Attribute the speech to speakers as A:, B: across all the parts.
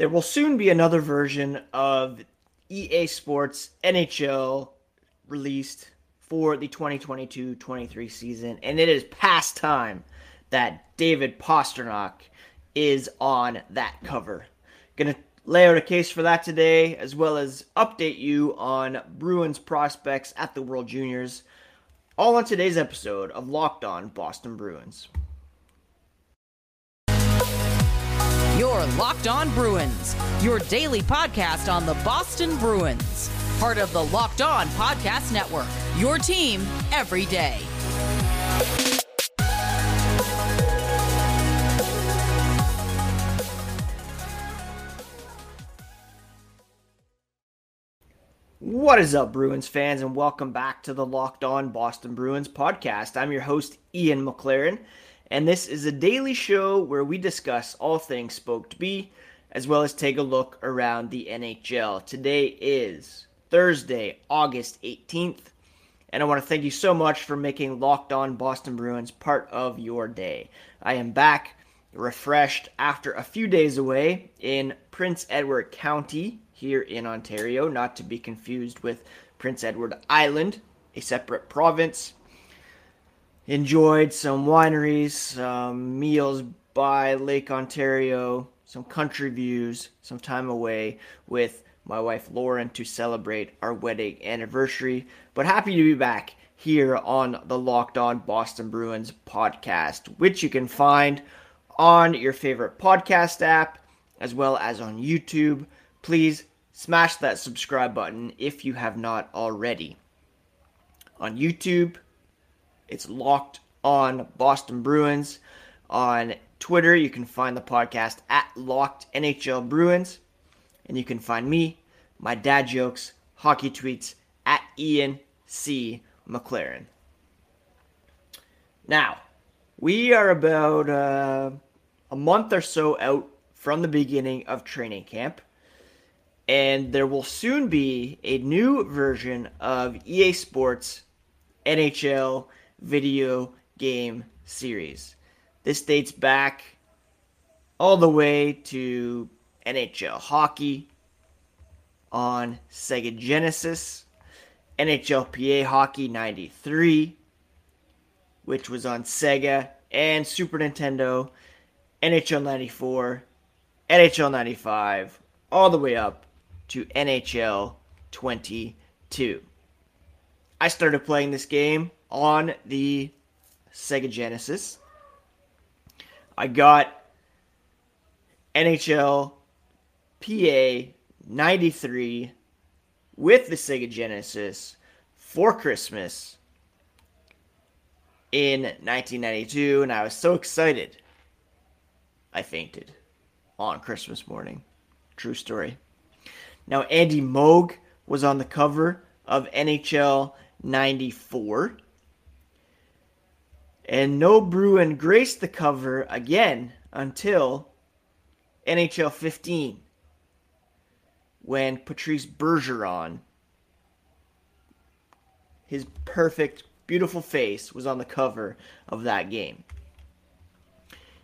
A: There will soon be another version of EA Sports NHL released for the 2022 23 season, and it is past time that David Pastrnak is on that cover. Gonna lay out a case for that today, as well as update you on Bruins prospects at the World Juniors, all on today's episode of Locked On Boston Bruins.
B: Your Locked On Bruins, your daily podcast on the Boston Bruins, part of the Locked On Podcast Network, your team every day.
A: What is up, Bruins fans, and welcome back to the Locked On Boston Bruins podcast. I'm your host, Ian McLaren, and this is a daily show where we discuss all things Spoked B, as well as take a look around the NHL. Today is Thursday, August 18th, and I want to thank you so much for making Locked On Boston Bruins part of your day. I am back, refreshed after a few days away in Prince Edward County here in Ontario, not to be confused with Prince Edward Island, a separate province. Enjoyed some wineries, some meals by Lake Ontario, some country views, some time away with my wife Lauren to celebrate our wedding anniversary. But happy to be back here on the Locked On Boston Bruins podcast, which you can find on your favorite podcast app as well as on YouTube. Please smash that subscribe button if you have not already. On YouTube, it's locked on Boston Bruins. On Twitter, you can find the podcast at Locked NHL Bruins. And you can find me, my dad jokes, hockey tweets at Ian C. McLaren. Now, we are about uh, a month or so out from the beginning of training camp and there will soon be a new version of EA Sports NHL video game series. This dates back all the way to NHL hockey on Sega Genesis, NHLPA Hockey 93, which was on Sega and Super Nintendo, NHL 94, NHL 95, all the way up to NHL 22. I started playing this game on the Sega Genesis. I got NHL PA 93 with the Sega Genesis for Christmas in 1992, and I was so excited. I fainted on Christmas morning. True story. Now, Andy Moog was on the cover of NHL 94. And no Bruin graced the cover again until NHL 15 when Patrice Bergeron, his perfect, beautiful face, was on the cover of that game.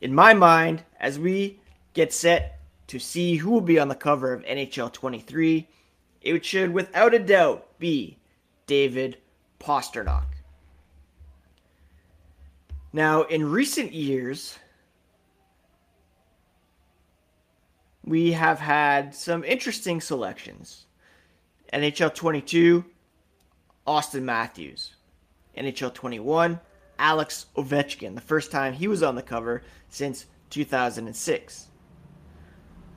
A: In my mind, as we get set to see who will be on the cover of NHL 23, it should without a doubt be David Pastrnak. Now, in recent years, we have had some interesting selections. NHL 22, Auston Matthews. NHL 21, Alex Ovechkin, the first time he was on the cover since 2006.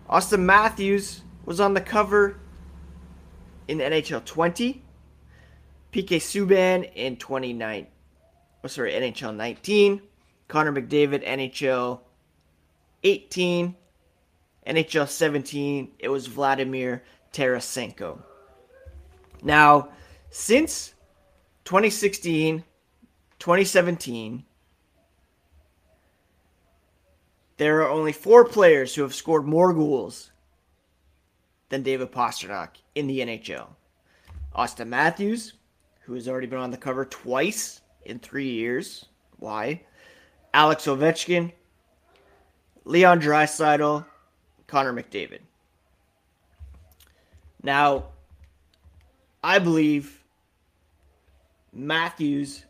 A: Auston Matthews was on the cover in NHL 20. PK Subban in 29. Oh, sorry, NHL 19. Connor McDavid, NHL 18. NHL 17, it was Vladimir Tarasenko. Now, since 2016, 2017, There are only four players who have scored more goals than David Pastrnak in the NHL. Auston Matthews, who has already been on the cover twice in three years. Why? Alex Ovechkin, Leon Draisaitl, Connor McDavid. Now, I believe Matthews,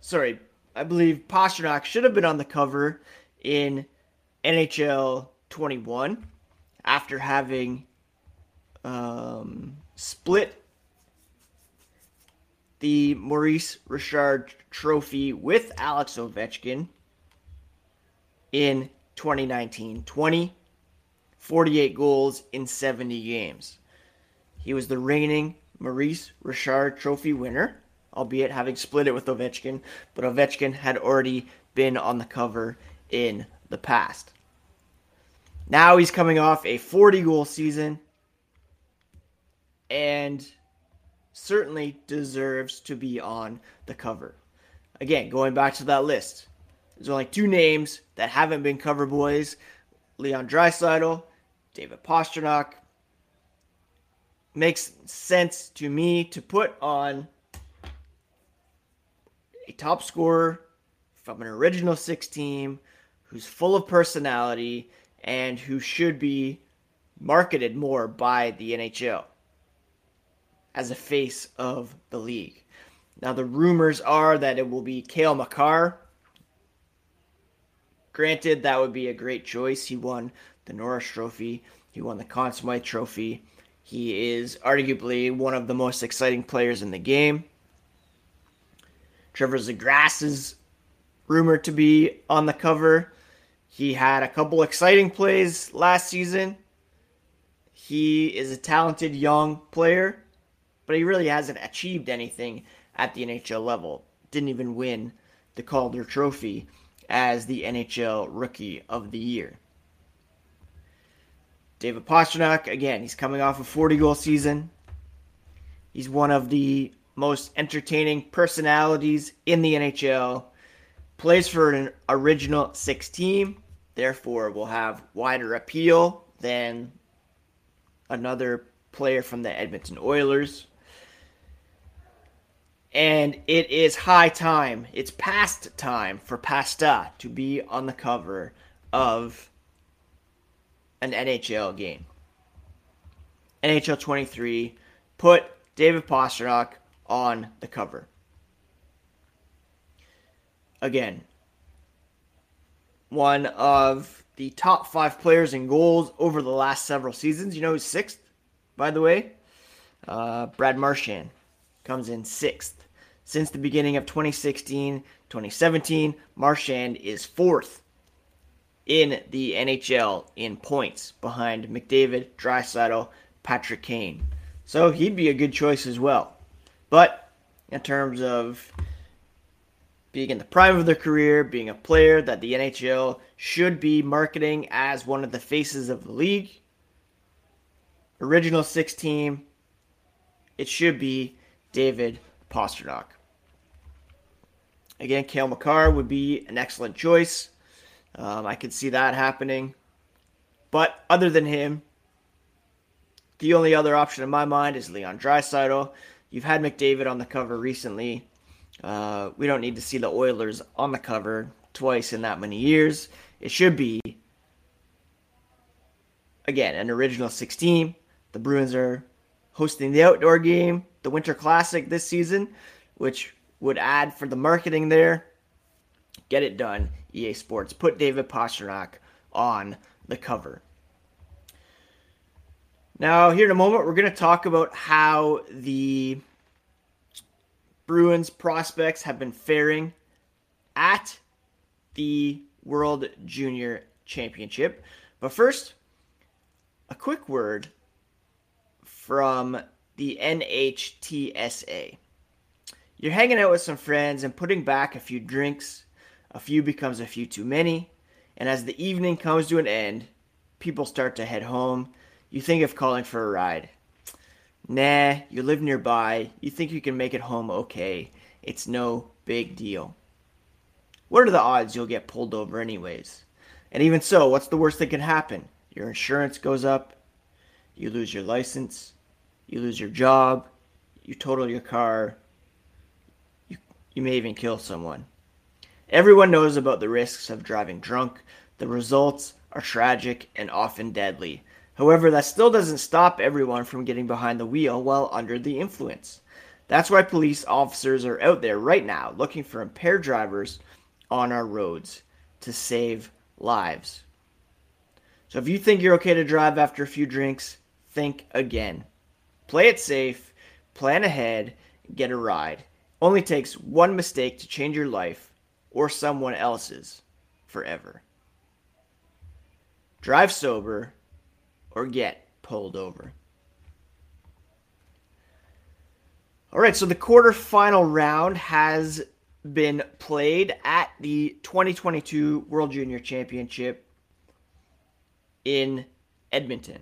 A: sorry, I believe Pastrnak should have been on the cover in NHL 21 after having um, split the Maurice Richard Trophy with Alex Ovechkin in 2019 20, 48 goals in 70 games. He was the reigning Maurice Richard Trophy winner, albeit having split it with Ovechkin, but Ovechkin had already been on the cover in the past. Now he's coming off a 40 goal season and certainly deserves to be on the cover. Again, going back to that list, there's only two names that haven't been cover boys Leon Draisaitl, David Pastrnak. Makes sense to me to put on a top scorer from an original six team who's full of personality and who should be marketed more by the NHL as a face of the league. Now, the rumors are that it will be Cale Makar. Granted, that would be a great choice. He won the Norris Trophy, he won the Conn Smythe Trophy. He is arguably one of the most exciting players in the game. Trevor Zegras is rumored to be on the cover. He had a couple exciting plays last season. He is a talented young player, but he really hasn't achieved anything at the NHL level. Didn't even win the Calder Trophy as the NHL Rookie of the Year. David Pastrnak, again, he's coming off a 40 goal season. He's one of the most entertaining personalities in the NHL. Plays for an original six team therefore will have wider appeal than another player from the Edmonton Oilers. And it is high time, it's past time for Pasta to be on the cover of an NHL game. NHL 23 put David Pastrnak on the cover. Again, one of the top five players in goals over the last several seasons. You know who's sixth, by the way? Uh, Brad Marchand comes in sixth. Since the beginning of 2016 2017, Marchand is fourth in the NHL in points behind McDavid, Draisaitl, Patrick Kane. So he'd be a good choice as well. But in terms of being in the prime of their career, being a player that the NHL should be marketing as one of the faces of the league. Original six team, it should be David Pastrnak. Again, Cale Makar would be an excellent choice. Um, I could see that happening. But other than him, the only other option in my mind is Leon Draisaitl. You've had McDavid on the cover recently. Uh, we don't need to see the Oilers on the cover twice in that many years. It should be, again, an original 16. The Bruins are hosting the outdoor game, the Winter Classic this season, which would add for the marketing there. Get it done, EA Sports. Put David Pastrnak on the cover. Now, here in a moment, we're going to talk about how the Bruins prospects have been faring at the World Junior Championship. But first, a quick word from the NHTSA. You're hanging out with some friends and putting back a few drinks. A few becomes a few too many. And as the evening comes to an end, people start to head home. You think of calling for a ride. Nah, you live nearby. You think you can make it home okay. It's no big deal. What are the odds you'll get pulled over, anyways? And even so, what's the worst that can happen? Your insurance goes up, you lose your license, you lose your job, you total your car, you, you may even kill someone. Everyone knows about the risks of driving drunk. The results are tragic and often deadly. However, that still doesn't stop everyone from getting behind the wheel while under the influence. That's why police officers are out there right now looking for impaired drivers on our roads to save lives. So if you think you're okay to drive after a few drinks, think again. Play it safe, plan ahead, get a ride. Only takes one mistake to change your life or someone else's forever. Drive sober or get pulled over. All right, so the quarterfinal round has been played at the 2022 World Junior Championship in Edmonton.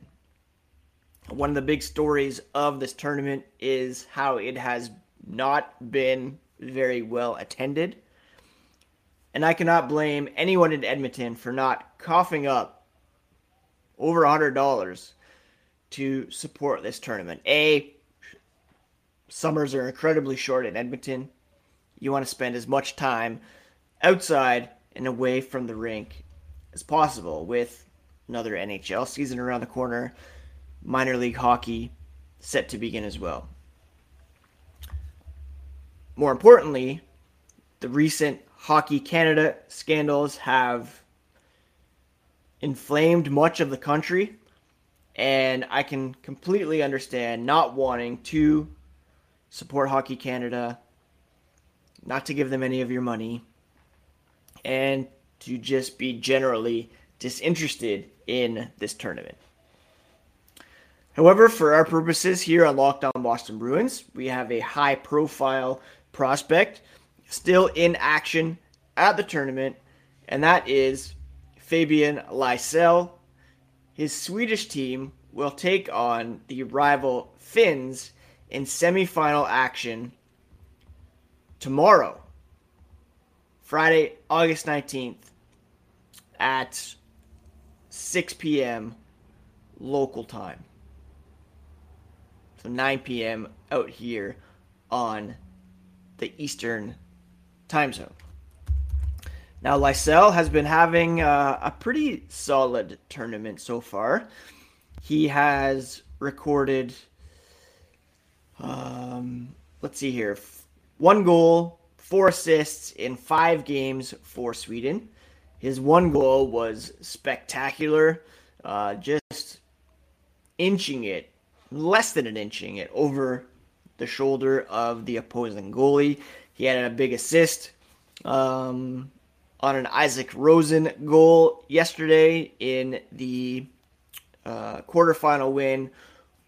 A: One of the big stories of this tournament is how it has not been very well attended. And I cannot blame anyone in Edmonton for not coughing up over $100 to support this tournament. A, summers are incredibly short in Edmonton. You want to spend as much time outside and away from the rink as possible with another NHL season around the corner, minor league hockey set to begin as well. More importantly, the recent Hockey Canada scandals have inflamed much of the country, and I can completely understand not wanting to support Hockey Canada, not to give them any of your money, and to just be generally disinterested in this tournament. However, for our purposes here on Locked On Boston Bruins, we have a high profile prospect still in action at the tournament, and that is Fabian Lysell. His Swedish team will take on the rival Finns in semifinal action tomorrow, Friday, August 19th at 6 p.m. local time. So 9 p.m. out here on the Eastern time zone. Now, Lysell has been having uh, a pretty solid tournament so far. He has recorded, um, let's see here, one goal, four assists in five games for Sweden. His one goal was spectacular, uh, just inching it, less than an inching it, over the shoulder of the opposing goalie. He had a big assist um, on an Isaac Rosén goal yesterday in the uh, quarterfinal win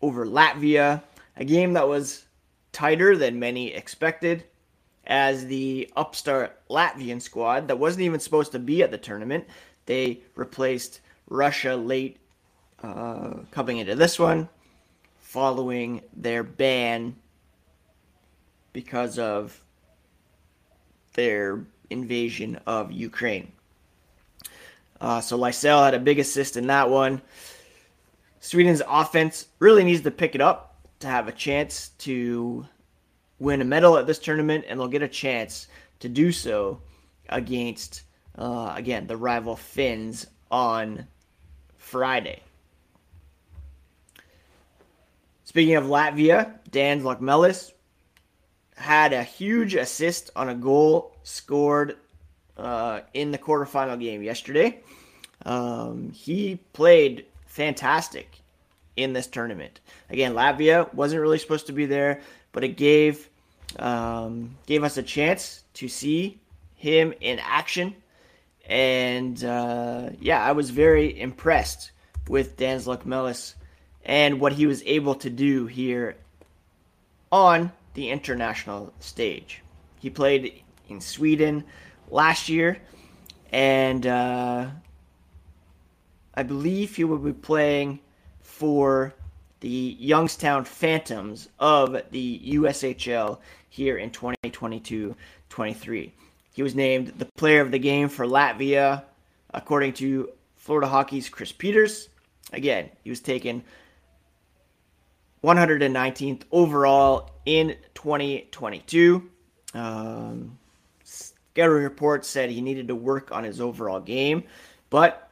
A: over Latvia. A game that was tighter than many expected, as the upstart Latvian squad that wasn't even supposed to be at the tournament. They replaced Russia late uh, coming into this one, following their ban because of their invasion of Ukraine. Uh, so Lysell had a big assist in that one. Sweden's offense really needs to pick it up to have a chance to win a medal at this tournament, and they'll get a chance to do so against, uh, again, the rival Finns on Friday. Speaking of Latvia, Dan Ločmelis had a huge assist on a goal scored uh, in the quarterfinal game yesterday. Um, he played fantastic in this tournament. Again, Latvia wasn't really supposed to be there, but it gave um, gave us a chance to see him in action. And uh, yeah, I was very impressed with Dans Ločmelis and what he was able to do here on the international stage. He played in Sweden last year, and uh, I believe he will be playing for the Youngstown Phantoms of the USHL here in 2022 23. He was named the player of the game for Latvia, according to FloHockey's Chris Peters. Again, he was taken 119th overall in 2022. Um, scouting report said he needed to work on his overall game, but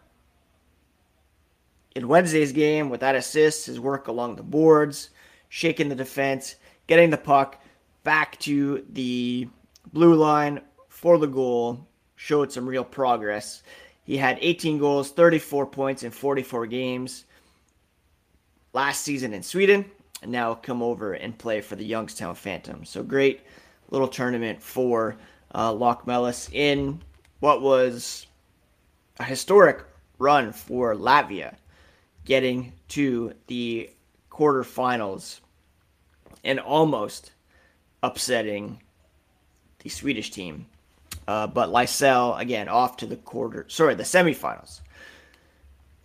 A: in Wednesday's game with that assist, his work along the boards, shaking the defense, getting the puck back to the blue line for the goal, showed some real progress. He had 18 goals, 34 points in 44 games last season in Sweden, and now come over and play for the Youngstown Phantom. So great little tournament for uh, Mellis in what was a historic run for Latvia, getting to the quarterfinals and almost upsetting the Swedish team. Uh, but Lysell, again, off to the quarter, sorry, the semifinals.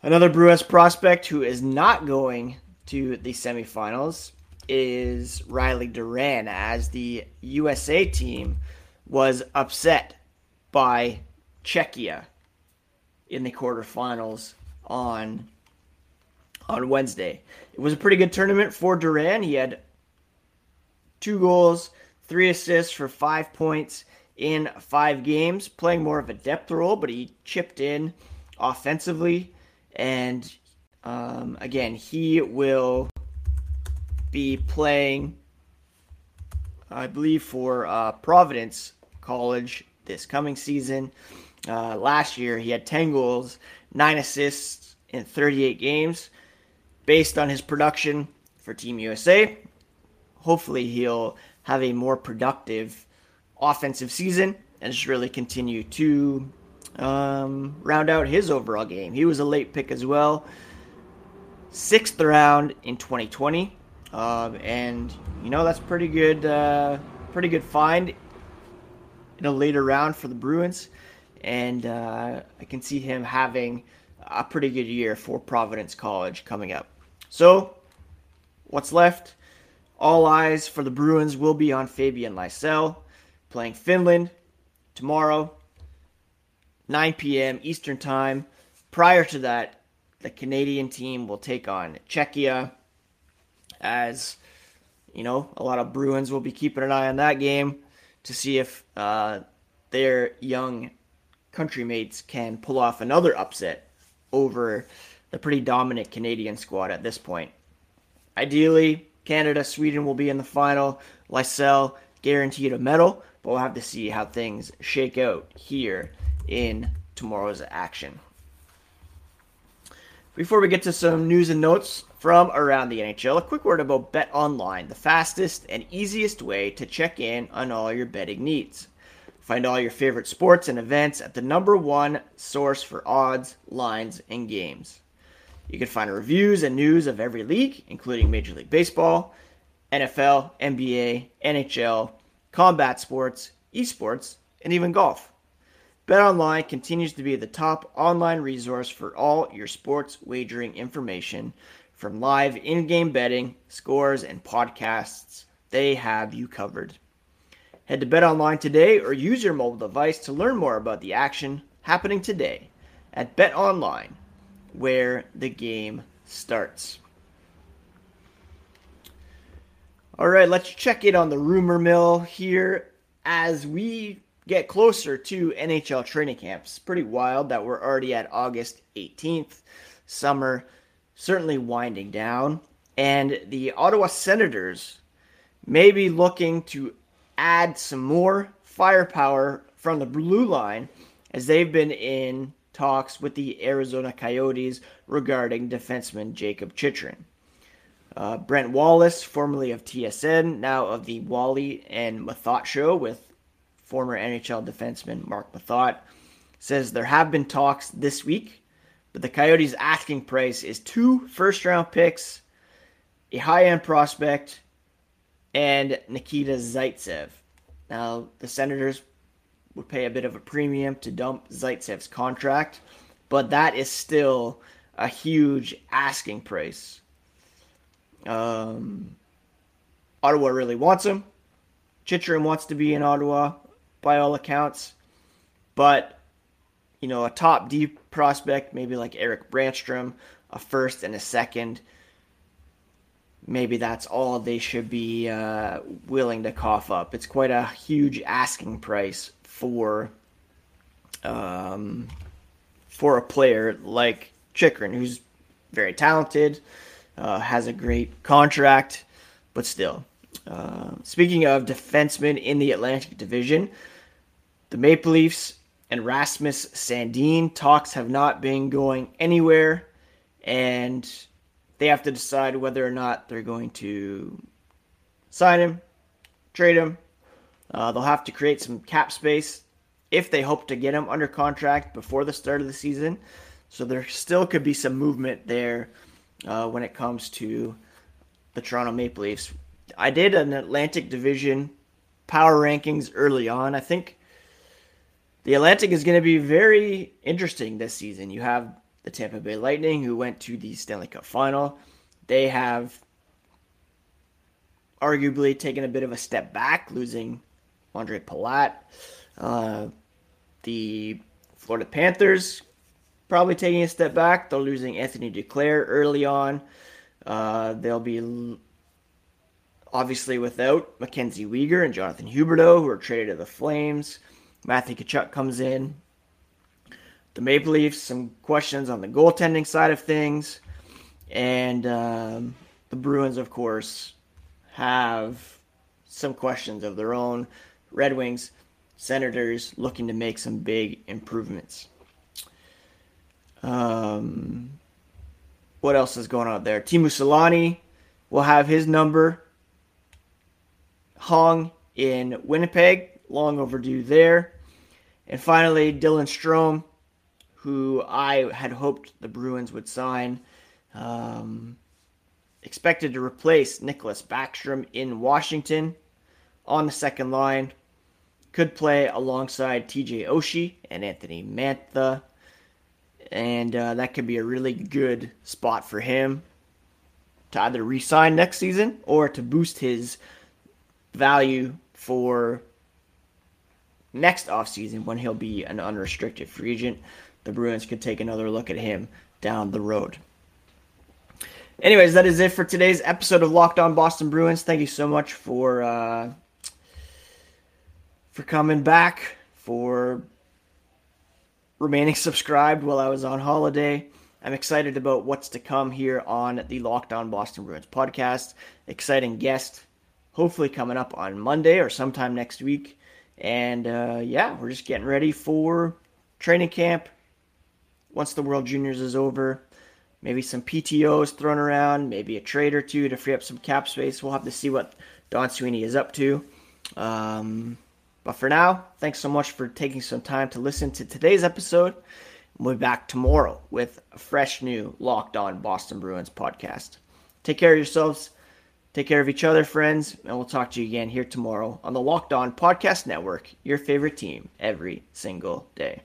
A: Another Bruins prospect who is not going to the semifinals is Riley Duran, as the USA team was upset by Czechia in the quarterfinals on on Wednesday. It was a pretty good tournament for Duran. He had two goals, three assists for five points in five games, playing more of a depth role, but he chipped in offensively. And um, again, he will be playing, I believe, for uh, Providence College this coming season. Uh, last year, he had 10 goals, 9 assists in 38 games. Based on his production for Team USA, hopefully he'll have a more productive offensive season and just really continue to um, round out his overall game. He was a late pick as well, sixth round in 2020, um, and you know that's pretty good, uh, pretty good find in a later round for the Bruins, and uh, I can see him having a pretty good year for Providence College coming up. So, what's left? All eyes for the Bruins will be on Fabian Lysell playing Finland tomorrow, 9 p.m. Eastern Time. Prior to that, the Canadian team will take on Czechia as you know, a lot of Bruins will be keeping an eye on that game to see if uh, their young country mates can pull off another upset over the pretty dominant Canadian squad at this point. Ideally, Canada, Sweden will be in the final. Lysell guaranteed a medal, but we'll have to see how things shake out here in tomorrow's action. Before we get to some news and notes from around the NHL, a quick word about Bet Online, the fastest and easiest way to check in on all your betting needs. Find all your favorite sports and events at the number one source for odds, lines, and games. You can find reviews and news of every league, including Major League Baseball, NFL, NBA, NHL, combat sports, esports, and even golf. BetOnline continues to be the top online resource for all your sports wagering information from live in-game betting, scores, and podcasts. They have you covered. Head to BetOnline today or use your mobile device to learn more about the action happening today at BetOnline, where the game starts. All right, let's check in on the rumor mill here as we get closer to NHL training camps. Pretty wild that we're already at August 18th. Summer certainly winding down. And the Ottawa Senators may be looking to add some more firepower from the blue line as they've been in talks with the Arizona Coyotes regarding defenseman Jakob Chychrun. Uh, Brent Wallace, formerly of TSN, now of the Wally and Methot show with former NHL defenseman Marc Methot, says there have been talks this week, but the Coyotes' asking price is two first round picks, a high end prospect, and Nikita Zaitsev. Now, the Senators would pay a bit of a premium to dump Zaitsev's contract, but that is still a huge asking price. Um, Ottawa really wants him. Chychrun wants to be in Ottawa by all accounts. But, you know, a top deep prospect, maybe like Erik Brännström, a first and a second, maybe that's all they should be uh, willing to cough up. It's quite a huge asking price for um, for a player like Chychrun, who's very talented, uh, has a great contract, but still. Uh, speaking of defensemen in the Atlantic Division, the Maple Leafs and Rasmus Sandin talks have not been going anywhere, and they have to decide whether or not they're going to sign him, trade him. Uh, they'll have to create some cap space if they hope to get him under contract before the start of the season. So there still could be some movement there uh, when it comes to the Toronto Maple Leafs. I did an Atlantic Division power rankings early on. I think the Atlantic is going to be very interesting this season. You have the Tampa Bay Lightning, who went to the Stanley Cup final. They have arguably taken a bit of a step back, losing Ondrej Palat. Uh, the Florida Panthers probably taking a step back. They're losing Anthony Duclair early on. Uh, they'll be obviously without Mackenzie Weegar and Jonathan Huberdeau, who are traded to the Flames. Matthew Tkachuk comes in. The Maple Leafs, some questions on the goaltending side of things. And um, the Bruins, of course, have some questions of their own. Red Wings, Senators looking to make some big improvements. Um, what else is going on there? Teemu Selanne will have his number hung in Winnipeg. Long overdue there. And finally, Dylan Strome, who I had hoped the Bruins would sign. Um, expected to replace Nicklas Backstrom in Washington on the second line. Could play alongside TJ Oshie and Anthony Mantha and uh, that could be a really good spot for him to either resign next season or to boost his value for next offseason when he'll be an unrestricted free agent. The Bruins could take another look at him down the road. Anyways, that is it for today's episode of Locked On Boston Bruins. Thank you so much for uh, for coming back for remaining subscribed while I was on holiday. I'm excited about what's to come here on the Locked On Boston Bruins podcast. Exciting guest, hopefully coming up on Monday or sometime next week. And uh, yeah, we're just getting ready for training camp. Once the World Juniors is over, maybe some PTOs thrown around, maybe a trade or two to free up some cap space. We'll have to see what Don Sweeney is up to. Um, but for now, thanks so much for taking some time to listen to today's episode. We'll be back tomorrow with a fresh new Locked On Boston Bruins podcast. Take care of yourselves. Take care of each other, friends, and we'll talk to you again here tomorrow on the Locked On Podcast Network, your favorite team every single day.